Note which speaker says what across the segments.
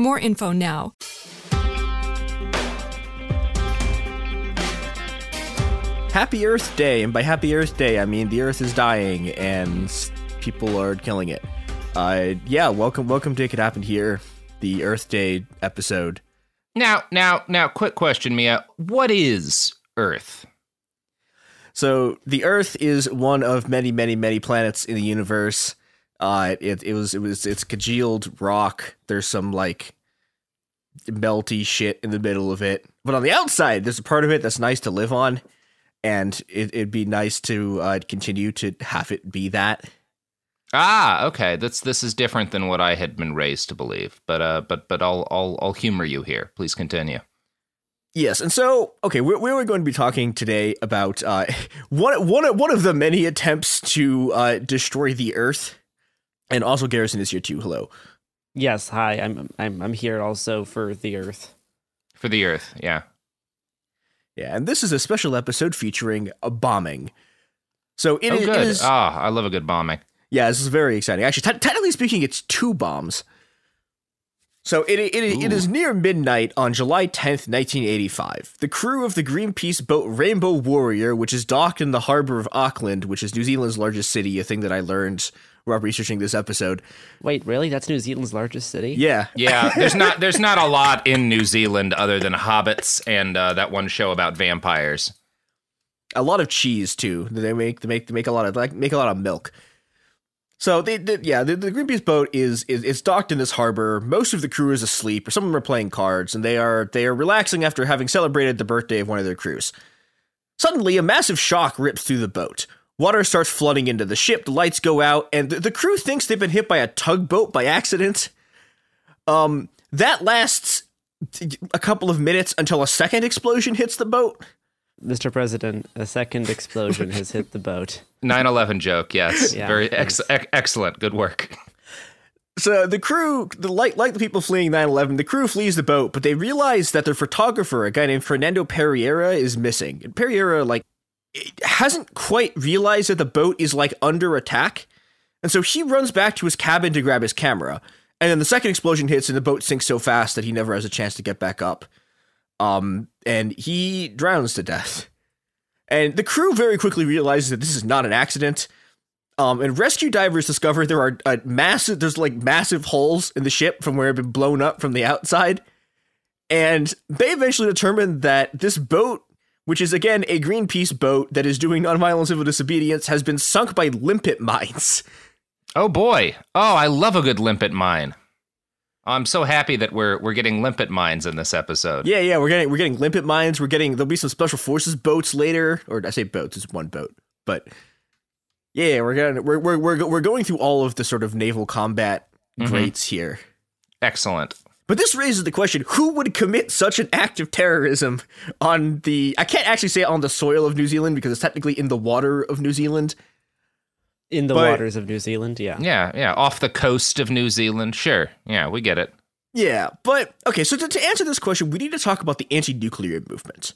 Speaker 1: more info now.
Speaker 2: Happy Earth Day, and by Happy Earth Day, I mean the Earth is dying and people are killing it. Uh, yeah, welcome, welcome to It Could Happen Here, the Earth Day episode.
Speaker 3: Now, now, now, quick question, Mia. What is Earth?
Speaker 2: So the Earth is one of many, many, many planets in the universe. Uh, it, it was, it was, it's congealed rock. There's some like melty shit in the middle of it, but on the outside, there's a part of it that's nice to live on, and it, it'd be nice to uh, continue to have it be that.
Speaker 3: Ah, okay. That's this is different than what I had been raised to believe. But uh, but but I'll I'll I'll humor you here. Please continue.
Speaker 2: Yes, and so okay, we're, we're going to be talking today about uh, one one one of the many attempts to uh, destroy the Earth, and also Garrison is here too. Hello.
Speaker 4: Yes, hi. I'm I'm I'm here also for the Earth.
Speaker 3: For the Earth, yeah.
Speaker 2: Yeah, and this is a special episode featuring a bombing. So it
Speaker 3: oh,
Speaker 2: is-
Speaker 3: good.
Speaker 2: it is.
Speaker 3: Ah, I love a good bombing.
Speaker 2: Yeah, this is very exciting. Actually, te- technically speaking, it's two bombs. So it, it, it is near midnight on July 10th, 1985. The crew of the Greenpeace boat Rainbow Warrior, which is docked in the harbor of Auckland, which is New Zealand's largest city, a thing that I learned while researching this episode.
Speaker 4: Wait, really? That's New Zealand's largest city?
Speaker 2: Yeah.
Speaker 3: Yeah, there's not there's not a lot in New Zealand other than hobbits and uh, that one show about vampires.
Speaker 2: a lot of cheese too. They make they make they make a lot of like make a lot of milk. So they, they yeah, the, the Greenpeace boat is is it's docked in this harbor. Most of the crew is asleep, or some of them are playing cards, and they are they are relaxing after having celebrated the birthday of one of their crews. Suddenly, a massive shock rips through the boat. Water starts flooding into the ship. The lights go out, and the, the crew thinks they've been hit by a tugboat by accident. Um, that lasts a couple of minutes until a second explosion hits the boat.
Speaker 4: Mr. President, a second explosion has hit the boat.
Speaker 3: 9/11 joke, yes,
Speaker 4: Yeah,
Speaker 3: very ex- ex- excellent, good work.
Speaker 2: So the crew, the like like the people fleeing 9/11, the crew flees the boat, but they realize that their photographer, a guy named Fernando Pereira, is missing. And Pereira like hasn't quite realized that the boat is like under attack, and so he runs back to his cabin to grab his camera. And then the second explosion hits, and the boat sinks so fast that he never has a chance to get back up. Um, and he drowns to death. And the crew very quickly realizes that this is not an accident. Um, and rescue divers discover there are uh, massive, there's like massive holes in the ship from where it had been blown up from the outside. And they eventually determine that this boat, which is again a Greenpeace boat that is doing nonviolent civil disobedience, has been sunk by limpet mines.
Speaker 3: Oh boy. Oh, I love a good limpet mine. I'm so happy that we're we're getting limpet mines in this episode.
Speaker 2: Yeah, yeah, we're getting we're getting limpet mines. We're getting there'll be some special forces boats later, or I say boats, it's one boat, but yeah, we're gonna we're we're we're, we're going through all of the sort of naval combat
Speaker 3: Mm-hmm.
Speaker 2: greats here.
Speaker 3: Excellent.
Speaker 2: But this raises the question: Who would commit such an act of terrorism on the? I can't actually say on the soil of New Zealand because it's technically in the water of New Zealand.
Speaker 4: In the
Speaker 2: But-
Speaker 4: waters of New Zealand, yeah.
Speaker 3: Yeah, yeah. Off the coast of New Zealand. Sure. Yeah, we get it.
Speaker 2: Yeah, but okay. So to, to answer this question, we need to talk about the anti-nuclear movement.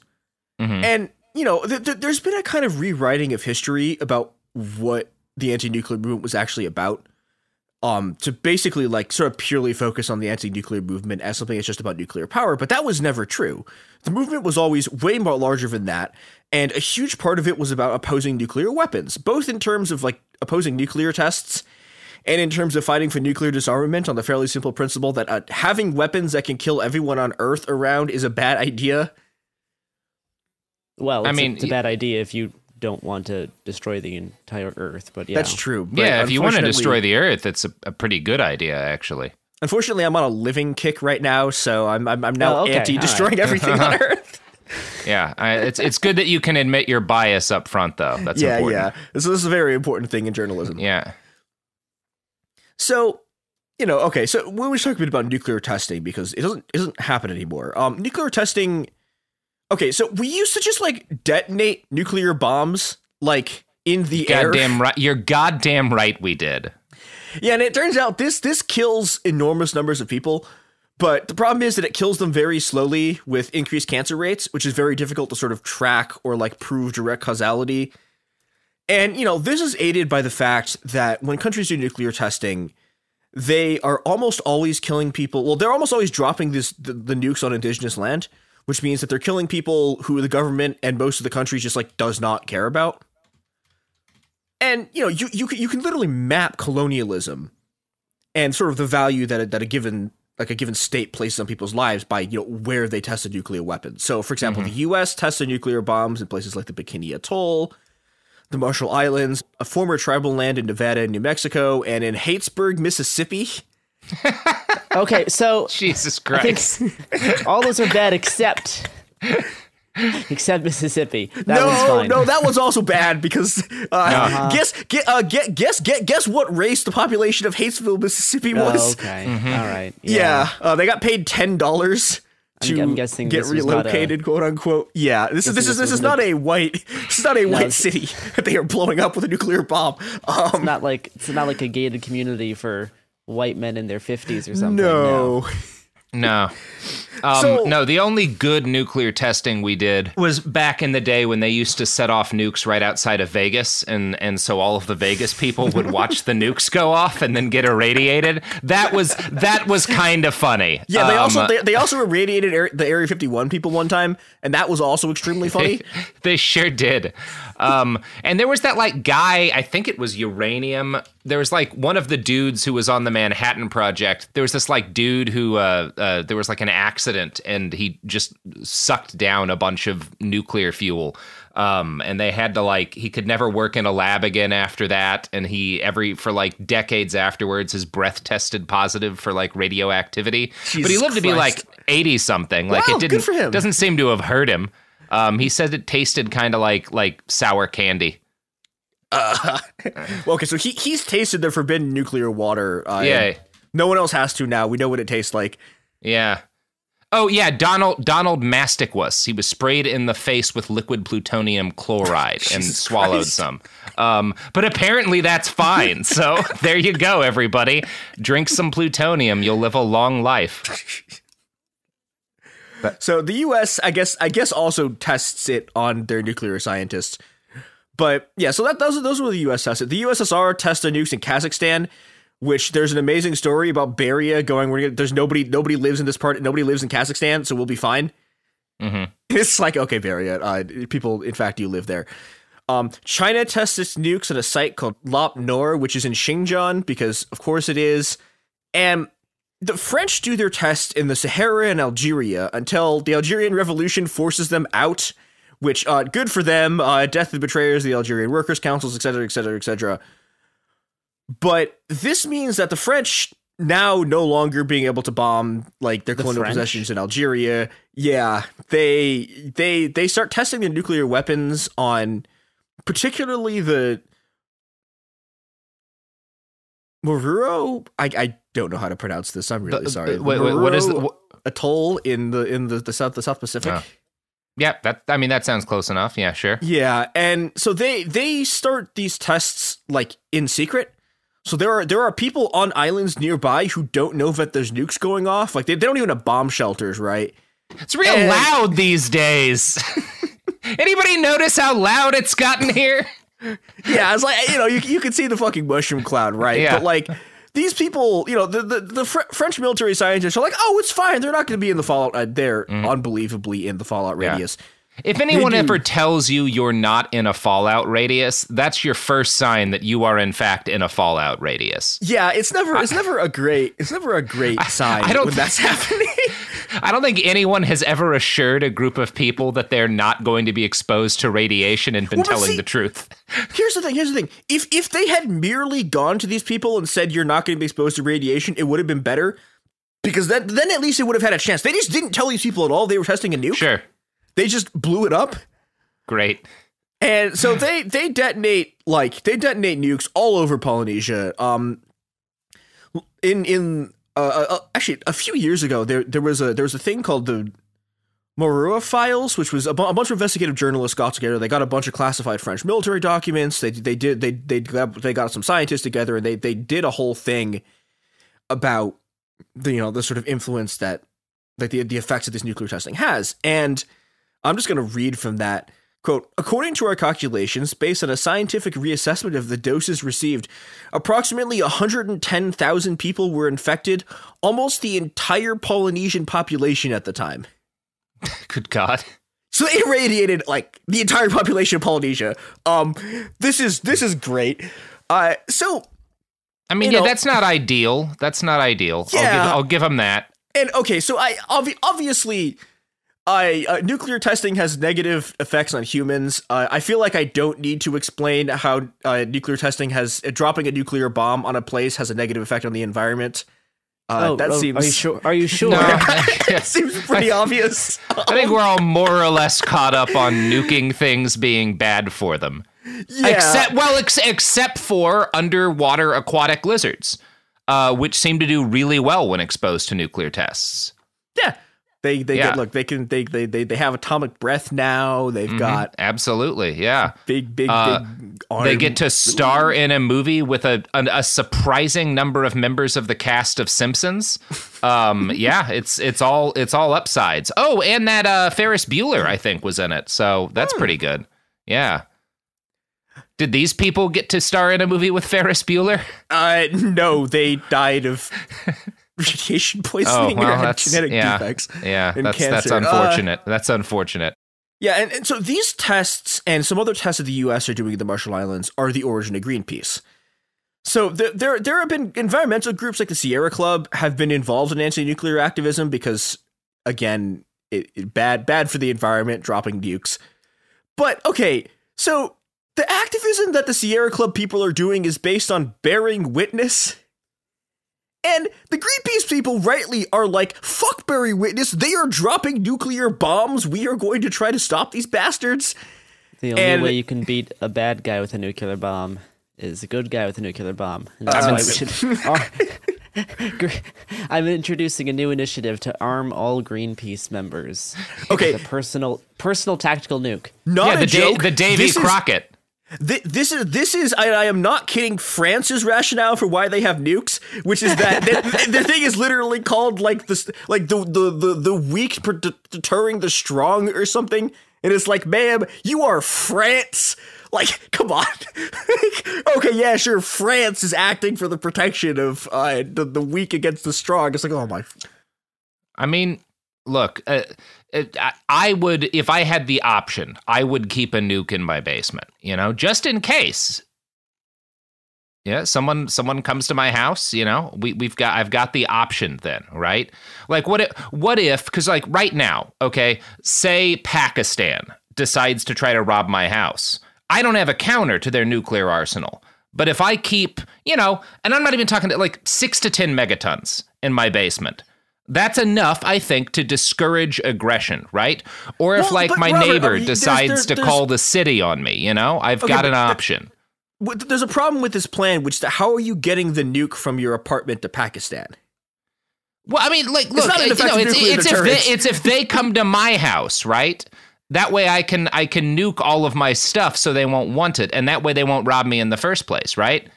Speaker 3: Mhm.
Speaker 2: And you know, th- th- there's been a kind of rewriting of history about what the anti-nuclear movement was actually about. Um, to basically like sort of purely focus on the anti-nuclear movement as something that's just about nuclear power, but that was never true. The movement was always way more larger than that, and a huge part of it was about opposing nuclear weapons, both in terms of like opposing nuclear tests and in terms of fighting for nuclear disarmament on the fairly simple principle that uh, having weapons that can kill everyone on Earth around is a bad idea.
Speaker 4: Well,
Speaker 3: I mean,
Speaker 4: a, it's a bad idea if you don't want to destroy the entire Earth, but yeah.
Speaker 2: That's true. but
Speaker 3: yeah, if you want to destroy the Earth, it's a, a pretty good idea, actually.
Speaker 2: Unfortunately, I'm on a living kick right now, so I'm I'm, I'm now
Speaker 4: Oh, okay,
Speaker 2: anti destroying
Speaker 4: all right.
Speaker 2: everything on Earth.
Speaker 3: Yeah, I, it's it's good that you can admit your bias up front, though. That's
Speaker 2: yeah,
Speaker 3: important.
Speaker 2: yeah. This, this is a very important thing in journalism.
Speaker 3: Yeah.
Speaker 2: So, you know, okay. So we was talking a bit about nuclear testing because it doesn't it doesn't happen anymore. Um, nuclear testing. Okay, so we used to just like detonate nuclear bombs like in the air.
Speaker 3: Goddamn right. You're goddamn right. We did.
Speaker 2: Yeah, and it turns out this this kills enormous numbers of people. But the problem is that it kills them very slowly with increased cancer rates, which is very difficult to sort of track or like prove direct causality. And you know, this is aided by the fact that when countries do nuclear testing, they are almost always killing people. Well, they're almost always dropping this the, the nukes on indigenous land, which means that they're killing people who the government and most of the country just like does not care about. And you know, you you can, you can literally map colonialism and sort of the value that a, that a given like a given state places on people's lives by you know where they tested nuclear weapons. So, for example, mm-hmm. the U.S. tested nuclear bombs in places like the Bikini Atoll, the Marshall Islands, a former tribal land in Nevada and New Mexico, and in Hattiesburg, Mississippi.
Speaker 4: Okay, so
Speaker 3: Jesus
Speaker 4: I
Speaker 3: Christ.
Speaker 4: all those are bad except except Mississippi. That
Speaker 2: no,
Speaker 4: one's fine.
Speaker 2: no, that was also bad because uh, guess get uh, get guess get guess what race the population of Hatesville, Mississippi
Speaker 4: Oh,
Speaker 2: was.
Speaker 4: okay.
Speaker 3: Mm-hmm.
Speaker 4: All right.
Speaker 2: Yeah, uh, they got paid ten dollars
Speaker 4: I'm-
Speaker 2: to
Speaker 4: I'm guessing
Speaker 2: get
Speaker 4: this was a-
Speaker 2: relocated, quote unquote. Yeah, this is this is
Speaker 4: this
Speaker 2: this is
Speaker 4: wasn't a-
Speaker 2: a white this is not a white city that they are blowing up with a nuclear bomb. Um,
Speaker 4: It's not like it's not like a gated community for white men in their 50s or something.
Speaker 2: no.
Speaker 3: No. Um,
Speaker 2: So-
Speaker 3: no, the only good nuclear testing we did was back in the day when they used to set off nukes right outside of Vegas, and, and so all of the Vegas people would watch the nukes go off and then get irradiated. That was that was kind of funny.
Speaker 2: Yeah, they
Speaker 3: Um,
Speaker 2: also they, they also irradiated Air, the Area 51 people one time, and that was also extremely funny.
Speaker 3: they sure did. Um, and there was that like guy, I think it was uranium. There was like one of the dudes who was on the Manhattan Project. There was this like dude who uh, uh, there was like an accident and he just sucked down a bunch of nuclear fuel. Um, and they had to like he could never work in a lab again after that. And he every for like decades afterwards, his breath tested positive for like radioactivity. but he
Speaker 2: Jesus
Speaker 3: lived to be like eighty something. Like
Speaker 2: Wow,
Speaker 3: it didn't
Speaker 2: for him.
Speaker 3: doesn't seem to have hurt him. Um, he said it tasted kind of like like sour candy.
Speaker 2: Well, okay, so he he's tasted the forbidden nuclear water. Uh,
Speaker 3: Yeah.
Speaker 2: No one else has to now. We know what it tastes like.
Speaker 3: Yeah. Oh yeah, Donald Donald Mastick was. He was sprayed in the face with liquid plutonium chloride and swallowed
Speaker 2: Christ.
Speaker 3: some. Um, but apparently that's fine. So there you go, everybody. Drink some plutonium. You'll live a long life.
Speaker 2: So the U.S. I guess I guess also tests it on their nuclear scientists. But yeah, so that those those were the U.S. tested. The USSR tested nukes in Kazakhstan, which there's an amazing story about Beria going. We're gonna, there's nobody nobody lives in this part. Nobody lives in Kazakhstan, so we'll be fine.
Speaker 3: Mhm.
Speaker 2: It's like okay, Beria. Uh, people, in fact, you live there. Um, China tests its nukes at a site called Lop Nor, which is in Xinjiang, because of course it is. And the French do their tests in the Sahara and Algeria until the Algerian Revolution forces them out, which uh, good for them. Uh, death of the betrayers, the Algerian Workers' Councils, etc., etc., etc. But this means that the French now no longer being able to bomb like their
Speaker 4: The
Speaker 2: colonial
Speaker 4: French?
Speaker 2: possessions in Algeria. Yeah, they they they start testing their nuclear weapons on particularly the Moruro. I I don't know how to pronounce this. I'm really
Speaker 3: The-
Speaker 2: sorry.
Speaker 3: wait, wait, what is the-
Speaker 2: Moruro
Speaker 3: wh-
Speaker 2: atoll in the in the, the south the South Pacific?
Speaker 3: Oh. Yeah, that I mean that sounds close enough. Yeah, sure.
Speaker 2: Yeah, and so they they start these tests like in secret. So there are there are people on islands nearby who don't know that there's nukes going off. Like they, they don't even have bomb shelters, right?
Speaker 3: It's real
Speaker 2: And-
Speaker 3: loud these days. Anybody notice how loud it's gotten here?
Speaker 2: Yeah, it's like you know you you can see the fucking mushroom cloud, right?
Speaker 3: Yeah.
Speaker 2: But like these people, you know, the the, the Fr- French military scientists are like, oh, it's fine. They're not going to be in the fallout. Uh, they're unbelievably in the fallout
Speaker 3: Mm-hmm. Yeah.
Speaker 2: radius.
Speaker 3: If anyone ever tells you you're not in a fallout radius, that's your first sign that you are in fact in a fallout radius.
Speaker 2: Yeah, it's never it's never a great it's never a great sign
Speaker 3: I don't
Speaker 2: when that's happening.
Speaker 3: I don't think anyone has ever assured a group of people that they're not going to be exposed to radiation and been
Speaker 2: Well,
Speaker 3: telling
Speaker 2: see-
Speaker 3: the truth.
Speaker 2: Here's the thing. Here's the thing. If if they had merely gone to these people and said you're not going to be exposed to radiation, it would have been better. Because then then at least it would have had a chance. They just didn't tell these people at all. They were testing a nuke.
Speaker 3: Sure.
Speaker 2: They just blew it up.
Speaker 3: Great.
Speaker 2: And so they they detonate like they detonate nukes all over Polynesia. Um, in in uh, uh, actually a few years ago there there was a there was a thing called the Morua files, which was a, bu- a bunch of investigative journalists got together. They got a bunch of classified French military documents. They they did they they got, they got some scientists together and they they did a whole thing about the you know the sort of influence that that the the effects of this nuclear testing has. And I'm just going to read from that quote. According to our calculations, based on a scientific reassessment of the doses received, approximately 110,000 people were infected, almost the entire Polynesian population at the time.
Speaker 3: Good God.
Speaker 2: So they irradiated like the entire population of Polynesia. Um, this is this is great. Uh, so
Speaker 3: I mean, yeah,
Speaker 2: know-
Speaker 3: that's not ideal. That's not ideal. I'll,
Speaker 2: Yeah.
Speaker 3: give, I'll give them that.
Speaker 2: and okay, so I obvi- obviously, I uh, nuclear testing has negative effects on humans. Uh, I feel like I don't need to explain how uh, nuclear testing has uh, dropping a nuclear bomb on a place has a negative effect on the environment. Uh,
Speaker 4: oh,
Speaker 2: that
Speaker 4: oh,
Speaker 2: seems
Speaker 4: Are you sure? Are you sure?
Speaker 3: No,
Speaker 2: that seems pretty obvious.
Speaker 3: I think we're all more or less caught up on nuking things being bad for them.
Speaker 2: Yeah.
Speaker 3: Except, well, ex- except for underwater aquatic lizards, uh, which seem to do really well when exposed to nuclear tests.
Speaker 2: yeah, they they
Speaker 3: Yeah.
Speaker 2: get look they can they they they, they have atomic breath now. They've got
Speaker 3: Absolutely, yeah.
Speaker 2: big big
Speaker 3: Uh,
Speaker 2: big.
Speaker 3: They get to star in a movie with a, a a surprising number of members of the cast of Simpsons. Um, yeah, it's it's all it's all upsides. Oh, and that uh, Ferris Bueller, I think, was in it. So that's
Speaker 2: Hmm.
Speaker 3: pretty good. Yeah. Did these people get to star in a movie with Ferris Bueller?
Speaker 2: Uh, no, they died of radiation
Speaker 3: Oh,
Speaker 2: poisoning or had genetic
Speaker 3: yeah,
Speaker 2: defects.
Speaker 3: yeah. That's that's.
Speaker 2: Uh,
Speaker 3: unfortunate. that's unfortunate.
Speaker 2: Yeah, and, and so these tests and some other tests that the U.S. are doing in the Marshall Islands are the origin of Greenpeace. So there, there, there have been environmental groups like the Sierra Club have been involved in anti-nuclear activism because, again, it, it bad bad for the environment, dropping nukes. But okay, so the activism that the Sierra Club people are doing is based on bearing witness. And the Greenpeace people rightly are like, fuck bearing witness. They are dropping nuclear bombs. We are going to try to stop these bastards.
Speaker 4: The only
Speaker 2: And-
Speaker 4: way you can beat a bad guy with a nuclear bomb is a good guy with a nuclear bomb. And that's uh, why we should. ar- I'm introducing a new initiative to arm all Greenpeace members.
Speaker 2: Okay.
Speaker 4: The personal personal tactical nuke.
Speaker 2: Not
Speaker 3: yeah,
Speaker 2: a
Speaker 3: the da-
Speaker 2: joke.
Speaker 3: the Davy
Speaker 2: This is- This is this is I, I am not kidding. France's rationale for why they have nukes, which is that the, the thing is literally called like this, like the the the, the weak per- deterring the strong or something. And it's like, ma'am, you are France. Like, come on. okay, yeah, sure. France is acting for the protection of uh, the the weak against the strong. It's like, oh my.
Speaker 3: I mean, look, uh, I, would, if I had the option, I would keep a nuke in my basement, you know, just in case. Yeah, someone someone comes to my house, you know, we we've got I've got the option then, right? Like what if what if cuz like right now, okay, say Pakistan decides to try to rob my house. I don't have a counter to their nuclear arsenal. But if I keep, you know, and I'm not even talking to like six to 10 megatons in my basement, that's enough, I think, to discourage aggression, right? Or if,
Speaker 2: Well,
Speaker 3: like, my
Speaker 2: Robert, I
Speaker 3: neighbor
Speaker 2: mean,
Speaker 3: decides
Speaker 2: there's-
Speaker 3: to call the city on me, you know, I've
Speaker 2: Okay,
Speaker 3: got an option.
Speaker 2: There's a problem with this plan, which is how are you getting the nuke from your apartment to Pakistan?
Speaker 3: Well, I mean, like, look,
Speaker 2: not an
Speaker 3: you know, it's, it's if they, it's if they come to my house, right? That way, I can I can nuke all of my stuff, so they won't want it, and that way they won't rob me in the first place, right?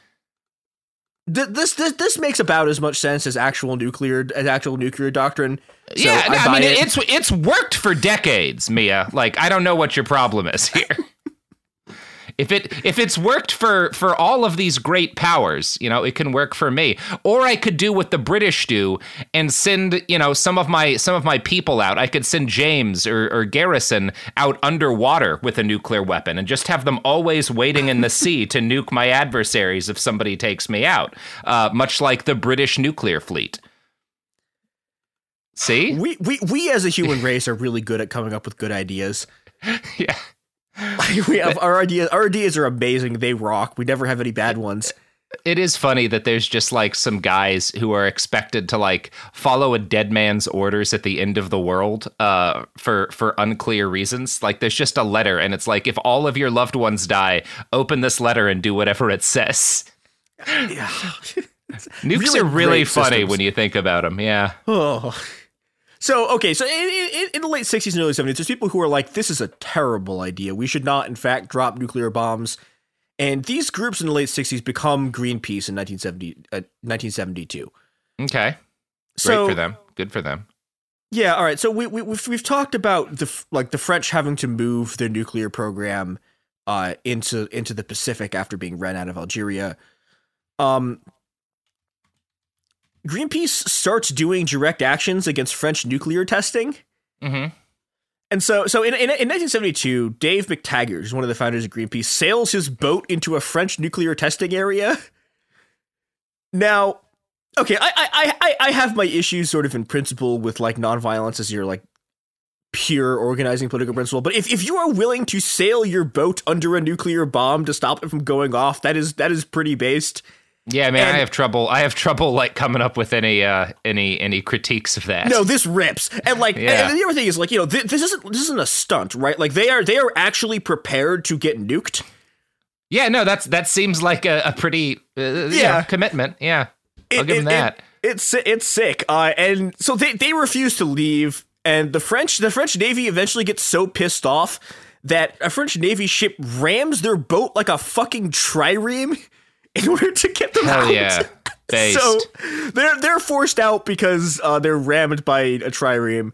Speaker 2: Th- This this this makes about as much sense as actual nuclear as actual nuclear doctrine. So
Speaker 3: yeah, no, I,
Speaker 2: buy
Speaker 3: mean,
Speaker 2: it.
Speaker 3: it's it's worked for decades, Mia. Like, I don't know what your problem is here. If it if it's worked for for all of these great powers, you know, it can work for me. Or I could do what the British do and send, you know, some of my some of my people out. I could send James or, or Garrison out underwater with a nuclear weapon and just have them always waiting in the sea to nuke my adversaries if somebody takes me out. Uh, much like the British nuclear fleet. See?
Speaker 2: we we we as a human race are really good at coming up with good ideas.
Speaker 3: Yeah.
Speaker 2: we have our ideas. Our ideas are amazing. They rock. We never have any bad ones.
Speaker 3: it is funny that there's just like some guys who are expected to like follow a dead man's orders at the end of the world uh for for unclear reasons like there's just a letter and it's like if all of your loved ones die open this letter and do whatever it says
Speaker 2: Yeah.
Speaker 3: nukes
Speaker 2: Really
Speaker 3: are really funny
Speaker 2: systems.
Speaker 3: when you think about them yeah
Speaker 2: Oh. So okay, so in, in, in the late '60s and early '70s, there's people who are like, "This is a terrible idea. We should not, in fact, drop nuclear bombs." And these groups in the late '60s become Greenpeace in 1970, uh, 1972.
Speaker 3: okay great
Speaker 2: So
Speaker 3: for them good for them
Speaker 2: Yeah, all right. So we, we we've we've talked about the like the French having to move their nuclear program uh into into the Pacific after being run out of Algeria. Um Greenpeace starts doing direct actions against French nuclear testing.
Speaker 3: mm-hmm
Speaker 2: And so, so in, in, in 1972, Dave McTaggart, who's one of the founders of Greenpeace, sails his boat into a French nuclear testing area. Now, okay, I, I, I, I have my issues sort of in principle with like nonviolence as your like pure organizing political principle. But if, if you are willing to sail your boat under a nuclear bomb to stop it from going off, that is that is pretty based.
Speaker 3: Yeah man
Speaker 2: And-
Speaker 3: i have trouble i have trouble like coming up with any uh any any critiques of that
Speaker 2: No, this rips. And like,
Speaker 3: Yeah.
Speaker 2: and the other thing is like, you know, th- this isn't this isn't a stunt, right? Like they are they are actually prepared to get nuked.
Speaker 3: yeah no that's that seems like a, a pretty uh, yeah commitment yeah i'll
Speaker 2: It-
Speaker 3: give them
Speaker 2: it-
Speaker 3: that
Speaker 2: it- it's it's sick. Uh, and so they they refuse to leave, and the French the French Navy eventually gets so pissed off that a French Navy ship rams their boat like a fucking trireme in order to get them
Speaker 3: Hell
Speaker 2: out.
Speaker 3: yeah. Based.
Speaker 2: So they're they're forced out because uh, they're rammed by a trireme.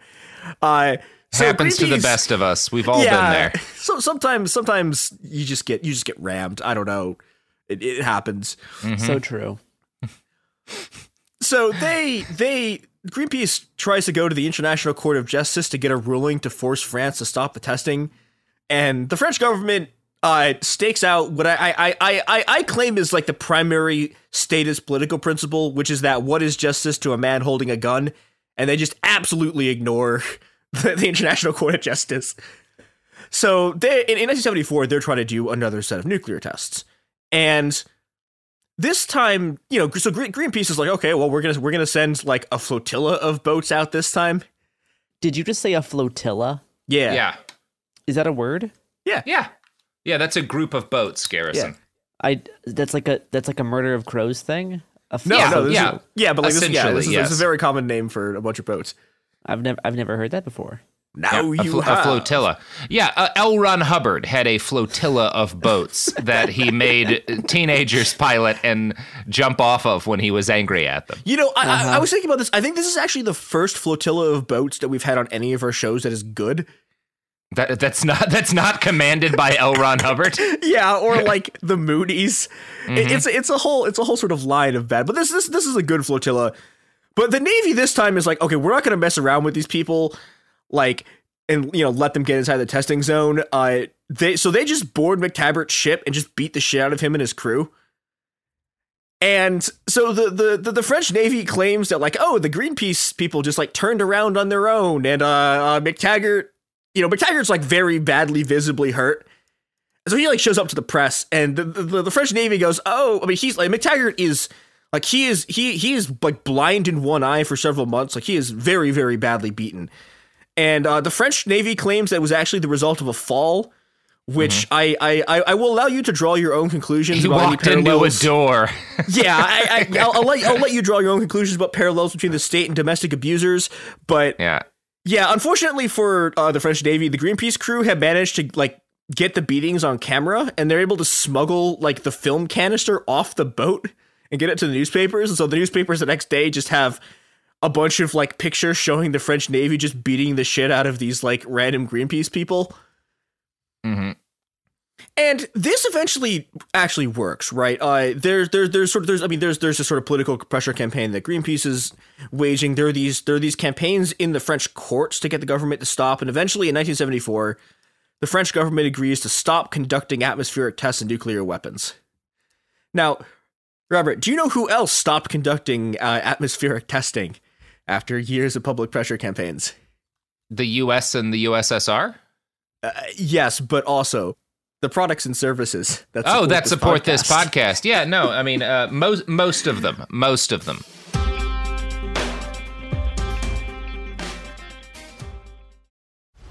Speaker 2: Uh, so
Speaker 3: Happens to the best of us. We've all been there.
Speaker 2: So sometimes sometimes you just get you just get rammed. I don't know. It, it happens.
Speaker 3: Mm-hmm.
Speaker 4: So true.
Speaker 2: So they they Greenpeace tries to go to the International Court of Justice to get a ruling to force France to stop the testing, and the French government uh, stakes out what I I, I I I claim is like the primary statist political principle, which is that what is justice to a man holding a gun, and they just absolutely ignore the, the International Court of Justice. So they in, in 1974 they're trying to do another set of nuclear tests, and this time, you know, so Green- Greenpeace is like, okay, well, we're gonna we're gonna send like a flotilla of boats out this time.
Speaker 4: Did you just say a flotilla?
Speaker 2: Yeah,
Speaker 3: Yeah.
Speaker 4: Is that a word?
Speaker 3: Yeah. Yeah, that's a group of boats, Garrison.
Speaker 4: I that's like a that's like a murder of crows thing. A
Speaker 2: No,
Speaker 3: Yeah,
Speaker 2: no, this
Speaker 3: yeah.
Speaker 2: is, yeah, but like this, yeah, this is, this is a very common name for a bunch of boats.
Speaker 4: I've never I've never heard that before.
Speaker 2: Now
Speaker 3: a,
Speaker 2: you
Speaker 3: flo- a
Speaker 2: have.
Speaker 3: flotilla. Yeah, uh, L. Ron Hubbard had a flotilla of boats that he made teenagers pilot and jump off of when he was angry at them.
Speaker 2: You know, I,
Speaker 3: Uh-huh.
Speaker 2: I, I was thinking about this. I think this is actually the first flotilla of boats that we've had on any of our shows that is good.
Speaker 3: That that's not that's not commanded by L. Ron Hubbard.
Speaker 2: Yeah, or like the Moonies.
Speaker 3: Mm-hmm.
Speaker 2: It- it's it's a whole it's a whole sort of line of bad. But this this this is a good flotilla. But the Navy this time is like, okay, we're not going to mess around with these people, like, and you know, let them get inside the testing zone. Uh, they so they just board McTaggart's ship and just beat the shit out of him and his crew. And so the, the the the French Navy claims that like, oh, the Greenpeace people just like turned around on their own, and uh, uh McTaggart, you know, McTaggart's like very badly, visibly hurt. So he like shows up to the press, and the, the, the French Navy goes, "Oh, I mean, he's like McTaggart is like he is he he is like blind in one eye for several months. Like he is very very badly beaten." And uh, the French Navy claims that was actually the result of a fall, which I, I, I I will allow you to draw your own conclusions
Speaker 3: He
Speaker 2: about
Speaker 3: walked into a door.
Speaker 2: yeah, I, I, I'll, I'll let I'll let you draw your own conclusions about parallels between the state and domestic abusers. But
Speaker 3: yeah.
Speaker 2: Yeah, unfortunately for uh, the French Navy, the Greenpeace crew have managed to like get the beatings on camera, and they're able to smuggle like the film canister off the boat and get it to the newspapers. And so the newspapers the next day just have a bunch of like pictures showing the French Navy just beating the shit out of these like random Greenpeace people.
Speaker 3: hmm
Speaker 2: And this eventually actually works, right? Uh, there's there's there's sort of there's I mean there's there's a sort of political pressure campaign that Greenpeace is waging. There are these there are these campaigns in the French courts to get the government to stop, and eventually in 1974, the French government agrees to stop conducting atmospheric tests of nuclear weapons. Now, Robert, do you know who else stopped conducting uh, atmospheric testing after years of public pressure campaigns?
Speaker 3: The U.S. and the USSR.
Speaker 2: Uh, yes, but also the products and services that
Speaker 3: oh, that
Speaker 2: this
Speaker 3: support this
Speaker 2: podcast.
Speaker 3: podcast. Yeah, no, I mean uh, most most of them, most of them.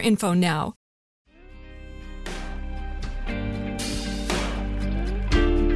Speaker 1: info now.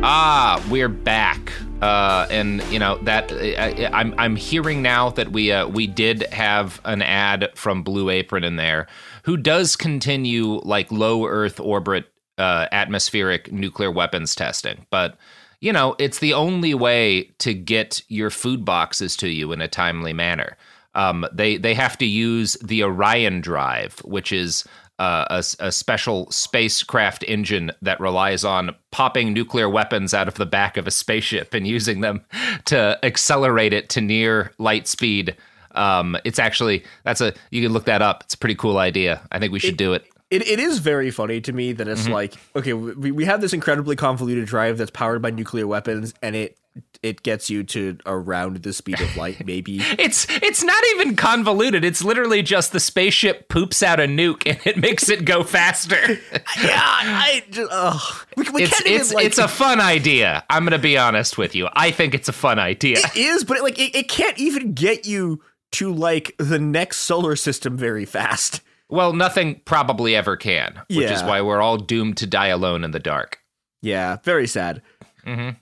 Speaker 3: Ah, we're back. Uh, and you know that I, I- I'm I'm hearing now that we uh, we did have an ad from Blue Apron in there, who does continue like low Earth orbit uh, atmospheric nuclear weapons testing, but you know it's the only way to get your food boxes to you in a timely manner. Um, they they have to use the Orion drive, which is uh, a, a special spacecraft engine that relies on popping nuclear weapons out of the back of a spaceship and using them to accelerate it to near light speed. Um, it's actually that's a you can look that up. It's a pretty cool idea. I think we should do it.
Speaker 2: It, it is very funny to me that it's
Speaker 3: Mm-hmm.
Speaker 2: like okay we, we have this incredibly convoluted drive that's powered by nuclear weapons and it it gets you to around the speed of light maybe
Speaker 3: It's it's not even convoluted. It's literally just the spaceship poops out a nuke and it makes it go faster.
Speaker 2: yeah I just ugh. we, we
Speaker 3: it's
Speaker 2: can't even
Speaker 3: it's
Speaker 2: like
Speaker 3: it's a fun idea. I'm gonna be honest with you. I think it's a fun idea.
Speaker 2: it is but it, like it, it can't even get you to like the next solar system very fast
Speaker 3: Well, nothing probably ever can, which is why we're all doomed to die alone in the dark.
Speaker 2: yeah very sad
Speaker 3: Mhm.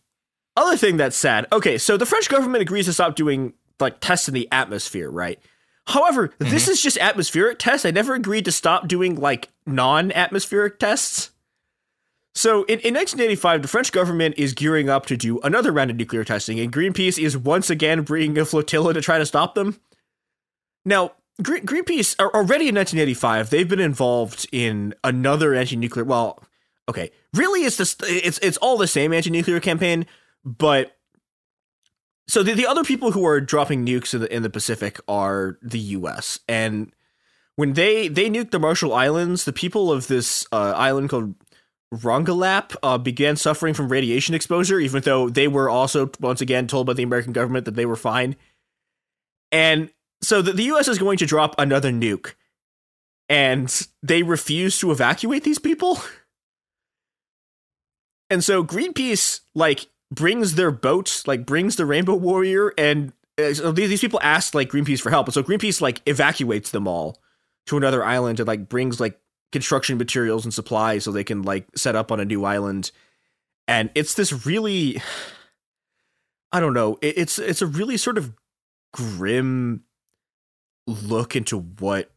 Speaker 2: Other thing that's sad okay so the french government agrees to stop doing like tests in the atmosphere right however mm-hmm. this is just atmospheric tests they never agreed to stop doing like non-atmospheric tests So in, in 1985, the French government is gearing up to do another round of nuclear testing, and Greenpeace is once again bringing a flotilla to try to stop them. Now, Green, Greenpeace already in 1985, they've been involved in another anti-nuclear. Well, okay, really, it's this. It's it's all the same anti-nuclear campaign, but so the, the other people who are dropping nukes in the in the Pacific are the U.S. and when they they nuked the Marshall Islands, the people of this uh, island called Rongelap uh, began suffering from radiation exposure, even though they were also once again told by the American government that they were fine. And so the, the U.S. is going to drop another nuke, and they refuse to evacuate these people. And so Greenpeace like brings their boats, like brings the Rainbow Warrior, and uh, so these, these people ask like Greenpeace for help. And so Greenpeace like evacuates them all to another island and like brings like construction materials and supplies so they can like set up on a new island. And it's this really, I don't know, it, it's it's a really sort of grim look into what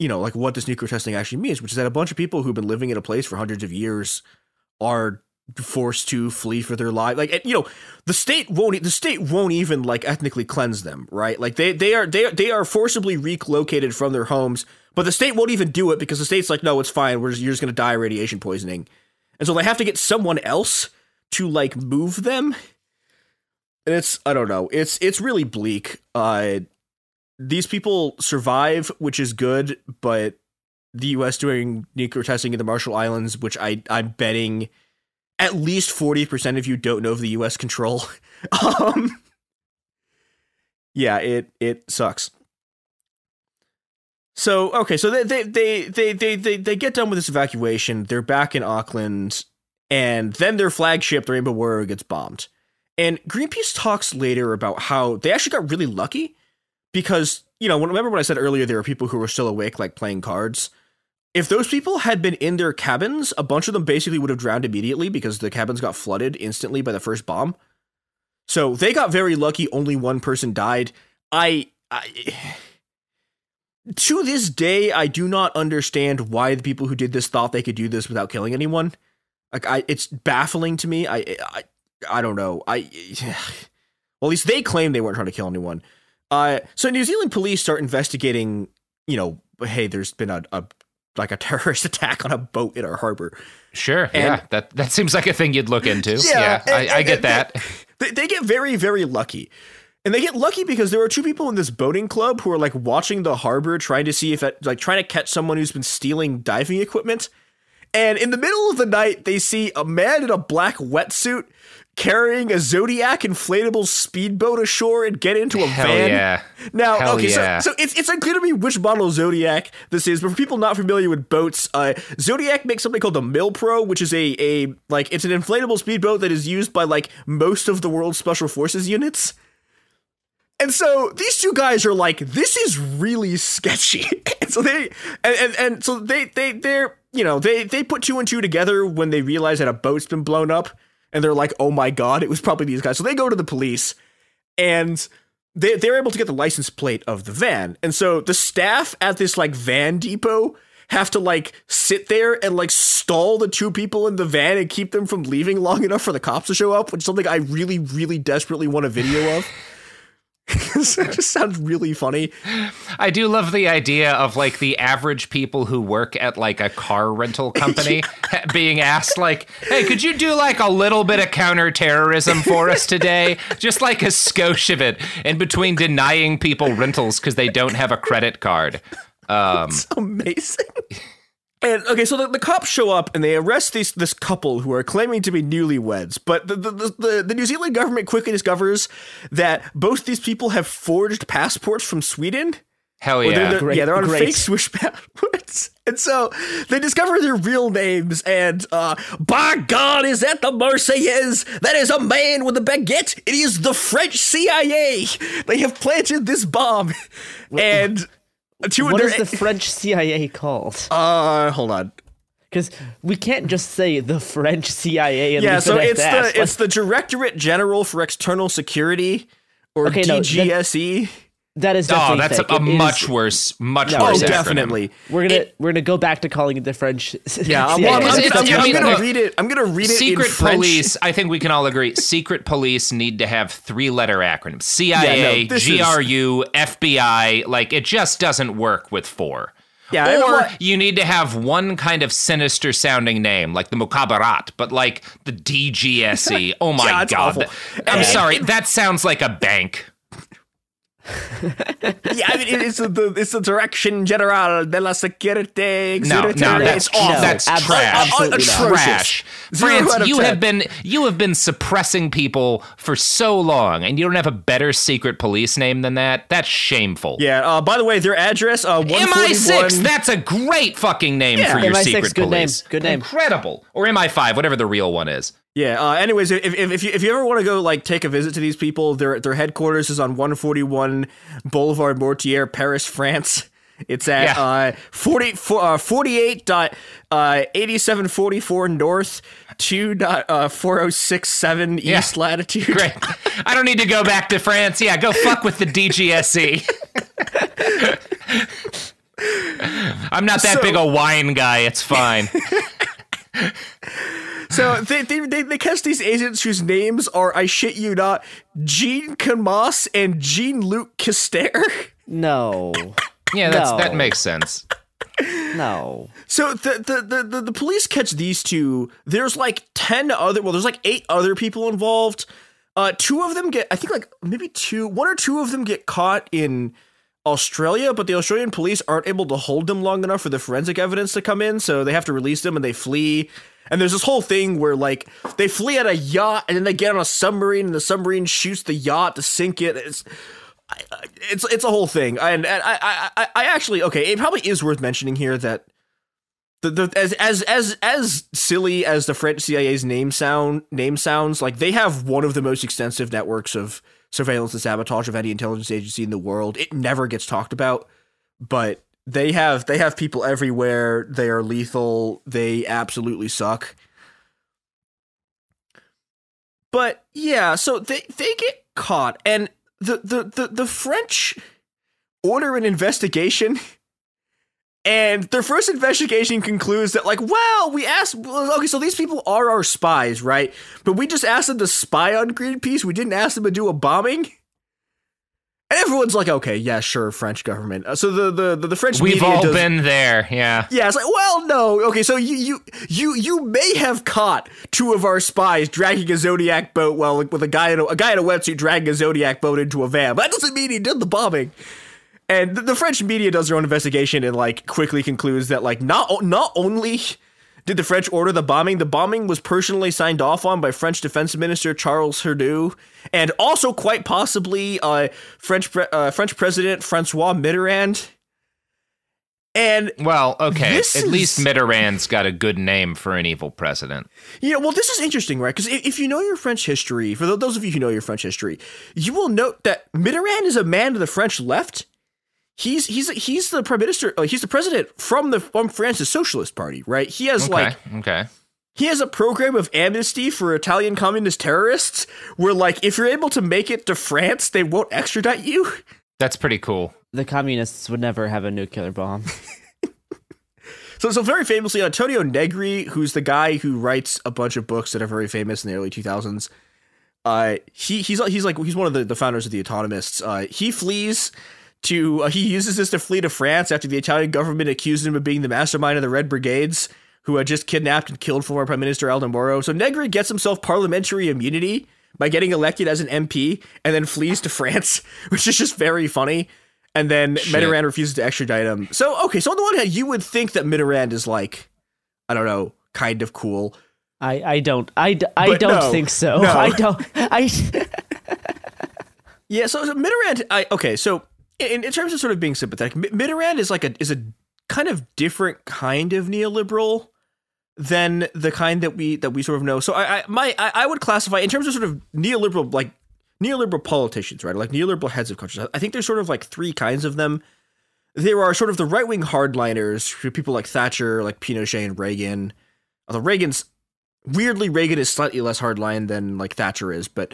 Speaker 2: you know, like what this nuclear testing actually means, which is that a bunch of people who've been living in a place for hundreds of years are forced to flee for their life. Like you know the state won't the state won't even like ethnically cleanse them right? Like they they are they, they are forcibly relocated from their homes but the state won't even do it because the state's like no it's fine. We're just, you're just going to die of radiation poisoning. And so they have to get someone else to like move them. And it's i don't know. It's it's really bleak. Uh these people survive which is good but the us doing nuclear testing in the marshall islands which i i'm betting at least 40% of you don't know of the US control. um, yeah, it it sucks. So okay, so they they, they they they they they get done with this evacuation. They're back in Auckland, and then their flagship, the Rainbow Warrior, gets bombed. And Greenpeace talks later about how they actually got really lucky because you know remember when I said earlier there were people who were still awake, like playing cards if those people had been in their cabins, a bunch of them basically would have drowned immediately because the cabins got flooded instantly by the first bomb. So they got very lucky. Only one person died. I, I to this day, I do not understand why the people who did this thought they could do this without killing anyone. Like, I, it's baffling to me. I, I, I don't know. I, well, at least they claim they weren't trying to kill anyone. Uh, so New Zealand police start investigating. You know, hey, there's been a, a like a terrorist attack on a boat in our harbor.
Speaker 3: Sure. And, yeah. That that seems like a thing you'd look into. Yeah. yeah and, I, I, get that.
Speaker 2: They, they get very, very lucky. And they get lucky because there are two people in this boating club who are like watching the harbor, trying to see if it, like trying to catch someone who's been stealing diving equipment. And in the middle of the night, they see a man in a black wetsuit carrying a Zodiac inflatable speedboat ashore and get into a
Speaker 3: Hell
Speaker 2: van.
Speaker 3: Yeah.
Speaker 2: Now,
Speaker 3: Hell
Speaker 2: okay,
Speaker 3: yeah.
Speaker 2: so, so it's it's unclear to me which model Zodiac this is, but for people not familiar with boats, uh, Zodiac makes something called the Milpro, which is a a like it's an inflatable speedboat that is used by like most of the world's special forces units. And so these two guys are like, this is really sketchy. and so they and, and, and so they they they're you know they they put two and two together when they realize that a boat's been blown up and they're like, oh my god, it was probably these guys. So they go to the police and they, they're able to get the license plate of the van. And so the staff at this like van depot have to like sit there and like stall the two people in the van and keep them from leaving long enough for the cops to show up, which is something I really, really desperately want a video of. it just sounds really funny.
Speaker 3: I do love the idea of like the average people who work at like a car rental company being asked like, "Hey, could you do like a little bit of counterterrorism for us today? Just like a skosh of it in between denying people rentals because they don't have a credit card." Um,
Speaker 2: That's amazing. And okay, so the, the, cops show up and they arrest these this couple who are claiming to be newlyweds. But the, the, the, the New Zealand government quickly discovers that both these people have forged passports from Sweden.
Speaker 3: Hell yeah.
Speaker 2: They're, they're,
Speaker 4: Great,
Speaker 2: yeah, they're on
Speaker 4: great.
Speaker 2: fake Swiss passports. And so they discover their real names, and uh, by God, is that the Marseillaise? That is a man with a baguette. It is the French CIA. They have planted this bomb. And to
Speaker 4: What
Speaker 2: their-
Speaker 4: the French CIA called?
Speaker 2: Uh, hold on.
Speaker 4: Because we can't just say the French CIA. And
Speaker 2: yeah, so it's
Speaker 4: that.
Speaker 2: the it's the Directorate General for External Security, or
Speaker 4: Okay, no,
Speaker 2: DGSE.
Speaker 4: That is
Speaker 3: Oh,
Speaker 4: definitely
Speaker 3: that's a,
Speaker 4: fake.
Speaker 3: a
Speaker 4: It is-
Speaker 3: much worse, much
Speaker 4: No,
Speaker 3: worse.
Speaker 2: Oh,
Speaker 3: acronym.
Speaker 2: definitely.
Speaker 4: We're gonna we're gonna go back to calling it the French.
Speaker 2: Yeah, I'm,
Speaker 4: CIA.
Speaker 2: well, I'm,
Speaker 3: It's-
Speaker 2: I'm,
Speaker 3: it's-
Speaker 2: gonna-
Speaker 3: I
Speaker 2: I'm
Speaker 3: mean,
Speaker 2: gonna
Speaker 3: look,
Speaker 2: read it. I'm gonna read it
Speaker 3: Secret police, I think we can all agree. Secret police need to have three letter acronyms CIA,
Speaker 2: Yeah, no, this is-
Speaker 3: GRU, FBI. Like, it just doesn't work with four.
Speaker 2: Yeah,
Speaker 3: or you need to have one kind of sinister sounding name, like the Mukhabarat, but like the DGSE. Oh my
Speaker 2: Yeah,
Speaker 3: god.
Speaker 2: awful.
Speaker 3: I'm
Speaker 2: And-
Speaker 3: sorry, that sounds like a bank.
Speaker 2: Yeah, I mean, it's the it's the Direction General de la Sécurité.
Speaker 3: No, no, that's
Speaker 2: it's awful.
Speaker 3: That's
Speaker 4: abs-
Speaker 3: trash.
Speaker 4: absolutely not.
Speaker 2: Atrocious.
Speaker 3: Trash. France, you have been you have been suppressing people for so long, and you don't have a better secret police name than that. That's shameful.
Speaker 2: Yeah. Uh, by the way, their address uh, one forty
Speaker 3: MI6, that's a great fucking name
Speaker 2: Yeah.
Speaker 3: for your
Speaker 4: MI6,
Speaker 3: secret
Speaker 4: good name,
Speaker 3: police.
Speaker 4: good name.
Speaker 3: Incredible. Or MI5, whatever the real one is.
Speaker 2: Yeah. Uh, anyways, if, if, if you if you ever want to go like take a visit to these people, their their headquarters is on one forty one Boulevard Mortier, Paris, France. It's at
Speaker 3: Yeah.
Speaker 2: uh, 40, for, uh, 48 dot uh, 8744 north, 2 dot uh, 4067
Speaker 3: Yeah.
Speaker 2: east latitude.
Speaker 3: Great. I don't need to go back to France. Yeah, go fuck with the DGSE. I'm not that
Speaker 2: So-
Speaker 3: big a wine guy. It's fine.
Speaker 2: So they, they, they, they catch these agents whose names are, I shit you not, Jean Camas and Jean Luc Kister.
Speaker 4: No,
Speaker 3: Yeah, that's, that makes sense.
Speaker 4: no.
Speaker 2: So the, the, the, the, the police catch these two. There's like 10 other, well, there's like eight other people involved. Uh, two of them get, I think like maybe two, one or two of them get caught in Australia, but the Australian police aren't able to hold them long enough for the forensic evidence to come in, so they have to release them and they flee. And there's this whole thing where like they flee at a yacht and then they get on a submarine and the submarine shoots the yacht to sink it. It's it's it's a whole thing. And, and I, I I I actually okay, it probably is worth mentioning here that the, the as as as as silly as the French CIA's name sound name sounds, like they have one of the most extensive networks of surveillance and sabotage of any intelligence agency in the world. It never gets talked about, but they have they have people everywhere. They are lethal. They absolutely suck. But yeah, so they they get caught, and the the the, the French order an investigation. And their first investigation concludes that, like, well, we asked, okay, so these people are our spies, right? But we just asked them to spy on Greenpeace. We didn't ask them to do a bombing. And everyone's like, okay, yeah, sure, French government. Uh, so the the the, the French
Speaker 3: We've all
Speaker 2: does-
Speaker 3: been there. Yeah.
Speaker 2: yeah, it's like, well, no. Okay, so you you you you may have caught two of our spies dragging a Zodiac boat, well, like, with a guy in a, a guy in a wetsuit dragging a Zodiac boat into a van. But that doesn't mean he did the bombing. And the, the French media does their own investigation and like quickly concludes that like not not only did the French order the bombing, the bombing was personally signed off on by French Defense Minister Charles Hernu, and also quite possibly uh, French pre- uh, French President Francois Mitterrand. And
Speaker 3: Well, okay. At
Speaker 2: is-
Speaker 3: least Mitterrand's got a good name for an evil president.
Speaker 2: Yeah, well, this is interesting, right? Because if you know your French history, for those of you who know your French history, you will note that Mitterrand is a man to the French left. He's he's he's the prime minister. Uh, he's the president from the from France's Socialist Party, right? He has
Speaker 3: Okay.
Speaker 2: like
Speaker 3: okay.
Speaker 2: he has a program of amnesty for Italian communist terrorists, where like if you're able to make it to France, they won't extradite you.
Speaker 3: That's pretty cool.
Speaker 4: The communists would never have a nuclear bomb.
Speaker 2: So, so very famously, Antonio Negri, who's the guy who writes a bunch of books that are very famous in the early 2000s, uh, he he's he's like he's one of the, the founders of the autonomists. Uh, he flees to uh, he uses this to flee to France after the Italian government accused him of being the mastermind of the Red Brigades, who had just kidnapped and killed former Prime Minister Aldo Moro. So Negri gets himself parliamentary immunity by getting elected as an MP, and then flees to France, which is just very funny. And then
Speaker 3: Shit.
Speaker 2: Mitterrand refuses to extradite him. So okay, so on the one hand, you would think that Mitterrand is like, I don't know, kind of cool.
Speaker 4: I, I don't I
Speaker 2: But
Speaker 4: don't
Speaker 2: no,
Speaker 4: think so.
Speaker 2: no.
Speaker 4: I don't I
Speaker 2: Yeah, so, so Mitterrand, I okay, so in, in terms of sort of being sympathetic, Mi- Mitterrand is like a is a kind of different kind of neoliberal than the kind that we that we sort of know. So I, I my I, I would classify in terms of sort of neoliberal like neoliberal politicians, right? Like neoliberal heads of countries. I think there's sort of like three kinds of them. There are sort of the right wing hardliners, people like Thatcher, like Pinochet and Reagan. Although Reagan's weirdly Reagan is slightly less hardline than like Thatcher is, but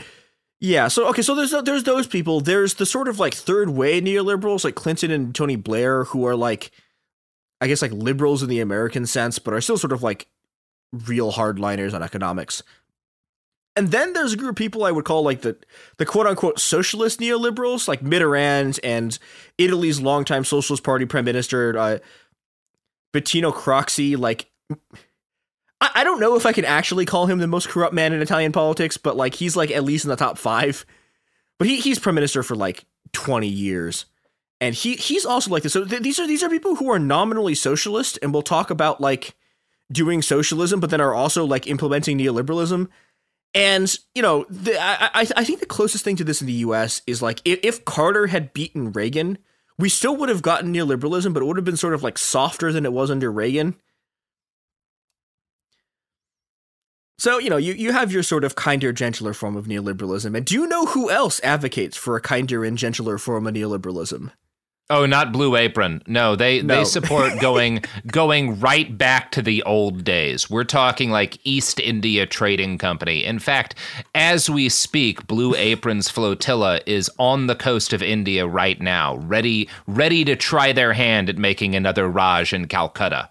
Speaker 2: Yeah, so okay, so there's there's those people. There's the sort of like third way neoliberals like Clinton and Tony Blair who are like I guess like liberals in the American sense, but are still sort of like real hardliners on economics. And then there's a group of people I would call like the the quote unquote socialist neoliberals, like Mitterrand and Italy's longtime Socialist Party Prime Minister uh, Bettino Craxi. Like, I, I don't know if I can actually call him the most corrupt man in Italian politics, but like he's like at least in the top five. But he he's prime minister for like twenty years, and he he's also like this. So th- these are these are people who are nominally socialist, and we'll talk about like doing socialism, but then are also like implementing neoliberalism. And you know, the, I, I think the closest thing to this in the U.S. is like if, if Carter had beaten Reagan, we still would have gotten neoliberalism, but it would have been sort of like softer than it was under Reagan. So you know, you you have your sort of kinder, gentler form of neoliberalism, and do you know who else advocates for a kinder and gentler form of neoliberalism?
Speaker 3: Oh, not Blue Apron. No, they
Speaker 2: No.
Speaker 3: they support going going right back to the old days. We're talking like East India Trading Company. In fact, as we speak, Blue Apron's flotilla is on the coast of India right now, ready ready to try their hand at making another Raj in Calcutta.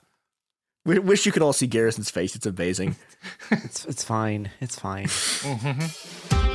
Speaker 2: We wish you could all see Garrison's face. It's amazing.
Speaker 4: It's it's fine. It's fine.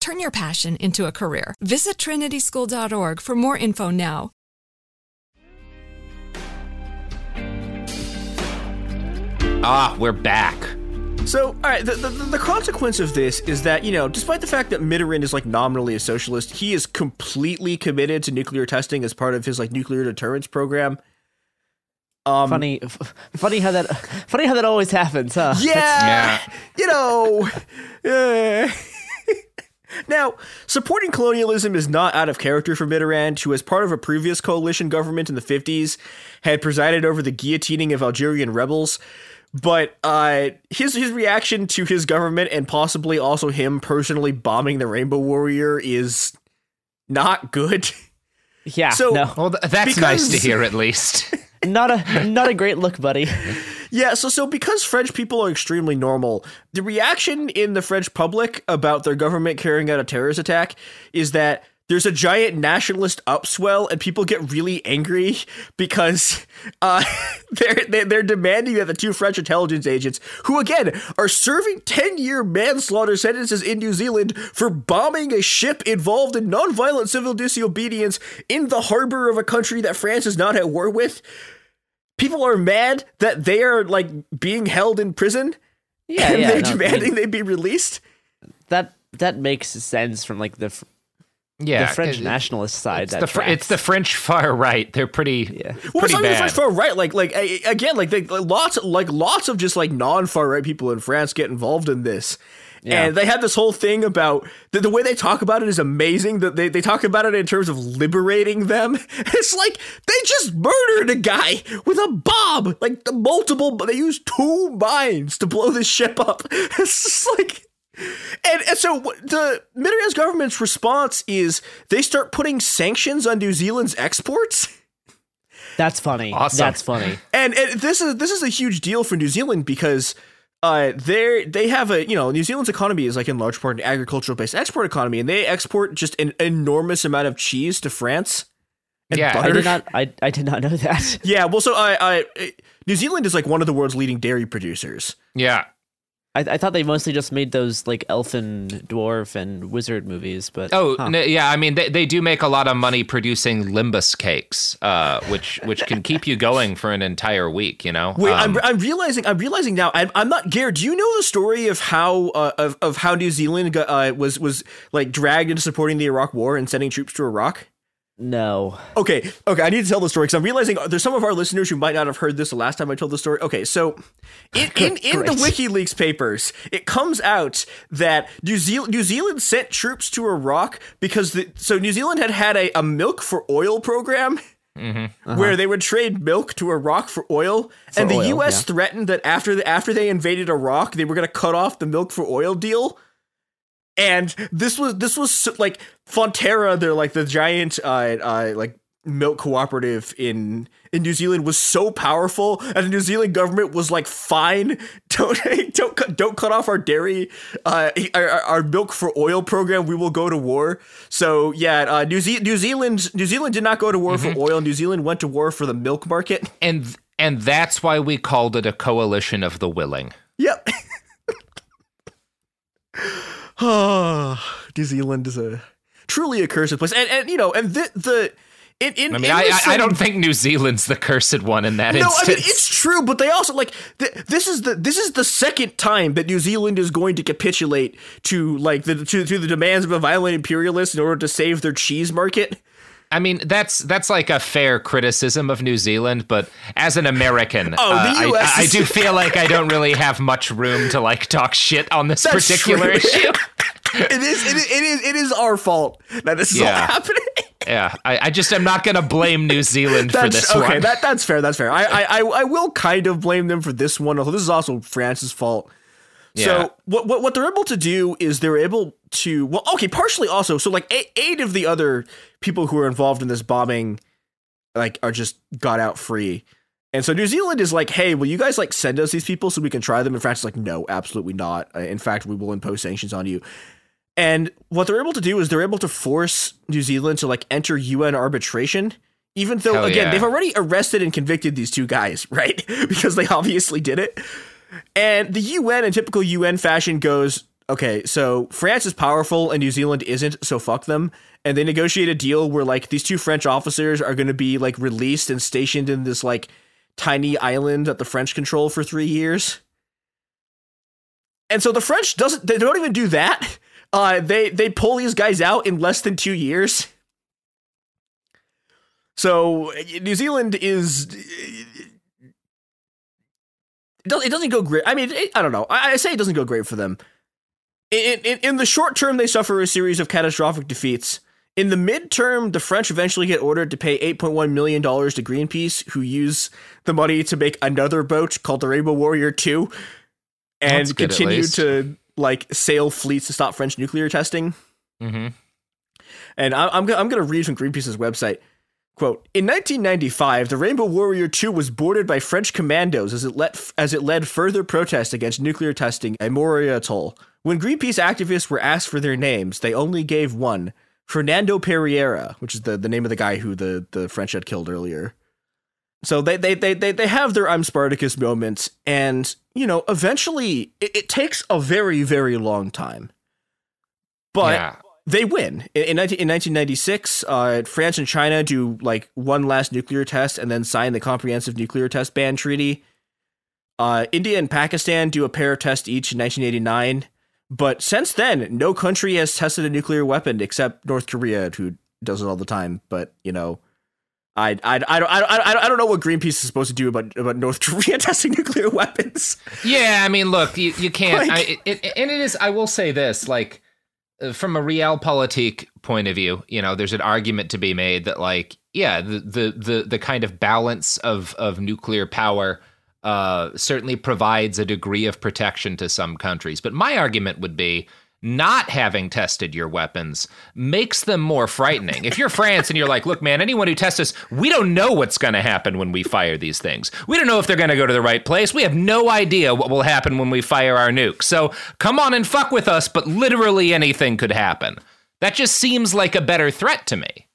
Speaker 1: Turn your passion into a career. Visit trinityschool.org for more info now.
Speaker 3: Ah, we're back.
Speaker 2: So, all right, the, the, the consequence of this is that, you know, despite the fact that Mitterrand is like nominally a socialist, he is completely committed to nuclear testing as part of his like nuclear deterrence program. Um,
Speaker 4: funny, f- funny how that, funny how that always happens, huh?
Speaker 2: Yeah, you know. now, supporting colonialism is not out of character for Mitterrand, who, as part of a previous coalition government in the 50s, had presided over the guillotining of Algerian rebels. But uh, his his reaction to his government and possibly also him personally bombing the Rainbow Warrior is not good.
Speaker 4: Yeah,
Speaker 2: So-
Speaker 4: no,
Speaker 3: Well, th- that's nice to hear at least.
Speaker 4: not a not a great look, buddy.
Speaker 2: Yeah, so so because French people are extremely normal, the reaction in the French public about their government carrying out a terrorist attack is that there's a giant nationalist upswell and people get really angry because uh, they're, they're demanding that the two French intelligence agents, who again are serving 10 year manslaughter sentences in New Zealand for bombing a ship involved in nonviolent civil disobedience in the harbor of a country that France is not at war with, people are mad that they are like being held in prison
Speaker 4: Yeah,
Speaker 2: and
Speaker 4: yeah.
Speaker 2: they're
Speaker 4: no, I mean,
Speaker 2: demanding they be released.
Speaker 4: that that makes sense from like the
Speaker 3: Yeah,
Speaker 4: the French
Speaker 3: 'cause
Speaker 4: nationalist side.
Speaker 3: It's
Speaker 4: that
Speaker 3: the Fr- it's the. French far right. They're pretty
Speaker 4: Yeah.
Speaker 2: Well, it's
Speaker 3: pretty
Speaker 2: not even
Speaker 3: bad.
Speaker 2: French far right. Like, like again, like, they, like lots, like lots of just like non far right people in France get involved in this.
Speaker 4: Yeah.
Speaker 2: And they had this whole thing about the, the way they talk about it is amazing. That they, they talk about it in terms of liberating them. It's like they just murdered a guy with a bomb, like the multiple. They used two mines to blow this ship up. It's just like and, and so the Mitterrand's government's response is they start putting sanctions on New Zealand's exports.
Speaker 4: That's funny.
Speaker 3: Awesome.
Speaker 4: That's funny.
Speaker 2: And, and this is this is a huge deal for New Zealand because uh they they have a you know New Zealand's economy is like in large part an agricultural based export economy and they export just an enormous amount of cheese to France.
Speaker 3: Yeah, I
Speaker 4: I did not. I, I did not know that.
Speaker 2: Yeah, well, so I, I New Zealand is like one of the world's leading dairy producers.
Speaker 3: yeah.
Speaker 4: I, I thought they mostly just made those like elfin dwarf and wizard movies, but
Speaker 3: Oh,
Speaker 4: huh.
Speaker 3: n- yeah. I mean, they, they do make a lot of money producing lembas cakes, uh, which which can keep you going for an entire week. You know.
Speaker 2: Wait,
Speaker 3: Um,
Speaker 2: I'm, I'm realizing I'm realizing now. I'm, I'm not Garrett. Do you know the story of how uh, of of how New Zealand got, uh, was was like dragged into supporting the Iraq War and sending troops to Iraq?
Speaker 4: No.
Speaker 2: Okay, okay, I need to tell the story because I'm realizing uh, there's some of our listeners who might not have heard this the last time I told the story. Okay, so in in, in the WikiLeaks papers, it comes out that New Zealand New Zealand sent troops to Iraq because the so New Zealand had had a, a milk for oil program. Mm-hmm. Where uh-huh. they would trade milk to Iraq for oil, and the
Speaker 4: oil,
Speaker 2: U.S.
Speaker 4: yeah.
Speaker 2: threatened that after the, after they invaded Iraq, they were going to cut off the milk for oil deal. And this was this was so- like Fonterra, they're like the giant uh, uh like milk cooperative in in New Zealand was so powerful, and the New Zealand government was like, "Fine, don't don't cut, don't cut off our dairy, uh, our, our- milk for oil program. We will go to war." So yeah, uh, New, Ze- New Zealand New Zealand did not go to war for oil. New Zealand went to war for the milk market.
Speaker 3: and and that's why we called it a coalition of the willing.
Speaker 2: Yep. oh, New Zealand is a truly a cursed place, and and you know, and the the in in
Speaker 3: I mean, I, I, I don't think New Zealand's the cursed one in that
Speaker 2: No, I mean it's true, but they also like th- this is the this is the second time that New Zealand is going to capitulate to like the to, to the demands of a violent imperialist in order to save their cheese market.
Speaker 3: I mean, that's that's like a fair criticism of New Zealand, but as an American,
Speaker 2: Oh,
Speaker 3: uh,
Speaker 2: the
Speaker 3: I,
Speaker 2: US
Speaker 3: I, I do feel like I don't really have much room to like talk shit on this
Speaker 2: That's
Speaker 3: particular
Speaker 2: true.
Speaker 3: issue.
Speaker 2: It is it is it is, it is our fault that this is all happening.
Speaker 3: Yeah, I, I just am not going to blame New Zealand for this
Speaker 2: okay.
Speaker 3: one.
Speaker 2: That that's fair. That's fair. I I I will kind of blame them for this one, although this is also France's fault.
Speaker 3: Yeah.
Speaker 2: So what, what what they're able to do is they're able to well okay partially also so like eight, eight of the other people who are involved in this bombing like are just got out free. And so New Zealand is like, hey, will you guys like send us these people so we can try them? And France is like, no, absolutely not. Uh, In fact, we will impose sanctions on you. And what they're able to do is they're able to force New Zealand to like enter UN arbitration, even though
Speaker 3: Hell
Speaker 2: again
Speaker 3: yeah.
Speaker 2: they've already arrested and convicted these two guys, right? because they obviously did it. And the UN, in typical UN fashion, goes, okay, so France is powerful and New Zealand isn't, so fuck them. And they negotiate a deal where like these two French officers are going to be like released and stationed in this like tiny island that the French control for three years. And so the French doesn't they don't even do that. Uh, they they pull these guys out in less than two years. So New Zealand is it doesn't, it doesn't go great. I mean, it, I don't know. I, I say it doesn't go great for them. In, in, in the short term, they suffer a series of catastrophic defeats. In the midterm, the French eventually get ordered to pay $8.1 million to Greenpeace, who use the money to make another boat called the Rainbow Warrior 2 and
Speaker 3: good,
Speaker 2: continue to like sail fleets to stop French nuclear testing.
Speaker 3: hmm
Speaker 2: And I, I'm, I'm going to read from Greenpeace's website. Quote, in 1995, the Rainbow Warrior 2 was boarded by French commandos as it, let, as it led further protests against nuclear testing at Mururoa Atoll. When Greenpeace activists were asked for their names, they only gave one Fernando Pereira, which is the, the name of the guy who the, the French had killed earlier. So they, they, they, they, they have their I'm Spartacus moments, and, you know, eventually it, it takes a very, very long time. But
Speaker 3: yeah.
Speaker 2: They win in, in, 19, in 1996 uh, france and china do like one last nuclear test and then sign the comprehensive nuclear test ban treaty uh, india and pakistan do a pair of tests each in 1989 But since then, no country has tested a nuclear weapon except North Korea, who does it all the time. But you know, I I, I don't I, I, I don't know what Greenpeace is supposed to do about about North Korea testing nuclear weapons.
Speaker 3: Yeah, I mean, look, you, you can't.
Speaker 2: Like-
Speaker 3: I, it, it, and it is. I will say this, like, from a realpolitik point of view, you know, there's an argument to be made that, like, yeah, the the the, the kind of balance of of nuclear power uh, certainly provides a degree of protection to some countries. But my argument would be. Not having tested your weapons makes them more frightening. If you're France and you're like, look, man, anyone who tests us, we don't know what's going to happen when we fire these things. We don't know if they're going to go to the right place. We have no idea what will happen when we fire our nuke. So come on and fuck with us, but literally anything could happen. That just seems like a better threat to me.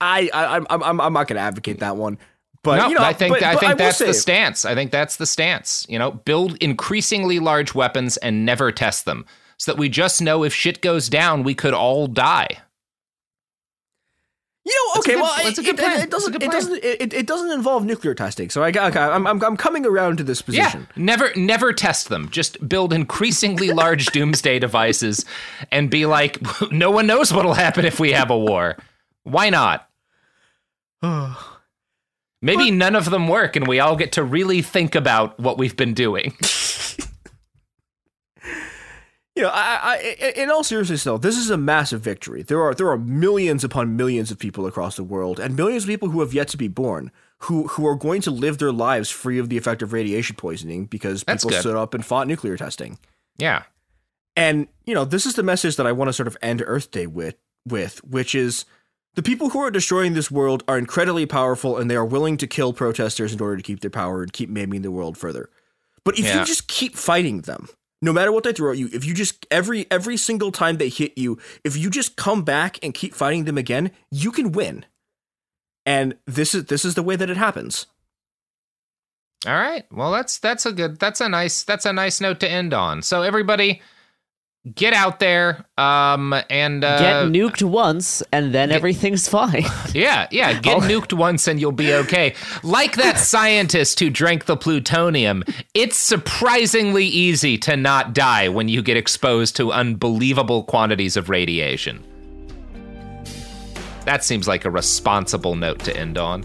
Speaker 2: I, I I'm I'm I'm not going to advocate that one. But
Speaker 3: no,
Speaker 2: you know,
Speaker 3: I think
Speaker 2: but-
Speaker 3: I
Speaker 2: but
Speaker 3: think
Speaker 2: will
Speaker 3: that's
Speaker 2: say-
Speaker 3: the stance. I think that's the stance. You know, build increasingly large weapons and never test them, so that we just know if shit goes down, we could all die.
Speaker 2: You know, okay,
Speaker 3: good-
Speaker 2: well,
Speaker 3: that's a
Speaker 2: it,
Speaker 3: good
Speaker 2: it-
Speaker 3: plan.
Speaker 2: it doesn't. It doesn't. It, it doesn't involve nuclear testing. So I, okay, I'm, I'm I'm coming around to this position.
Speaker 3: Yeah, never never test them. Just build increasingly large doomsday devices and be like, no one knows what'll happen if we have a war. Why not? Maybe none of them work and we all get to really think about what we've been doing.
Speaker 2: You know, I, I, in all seriousness, though, this is a massive victory. There are there are millions upon millions of people across the world, and millions of people who have yet to be born, who who are going to live their lives free of the effect of radiation poisoning because
Speaker 3: That's
Speaker 2: people
Speaker 3: good.
Speaker 2: stood up and fought nuclear testing.
Speaker 3: Yeah.
Speaker 2: And you know, this is the message that I want to sort of end Earth Day with, with which is the people who are destroying this world are incredibly powerful, and they are willing to kill protesters in order to keep their power and keep maiming the world further. But if
Speaker 3: Yeah.
Speaker 2: you just keep fighting them, no matter what they throw at you, if you just every every single time they hit you, if you just come back and keep fighting them again, you can win. And this is this is the way that it happens.
Speaker 3: All right. Well, that's that's a good that's a nice that's a nice note to end on. So everybody get out there um and uh
Speaker 4: Get nuked once, and then everything's fine.
Speaker 3: Yeah, yeah. Get
Speaker 4: Oh.
Speaker 3: nuked once and you'll be okay. Like that scientist who drank the plutonium, it's surprisingly easy to not die when you get exposed to unbelievable quantities of radiation. That seems like a responsible note to end on.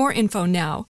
Speaker 1: info now.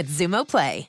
Speaker 5: with Xumo Play.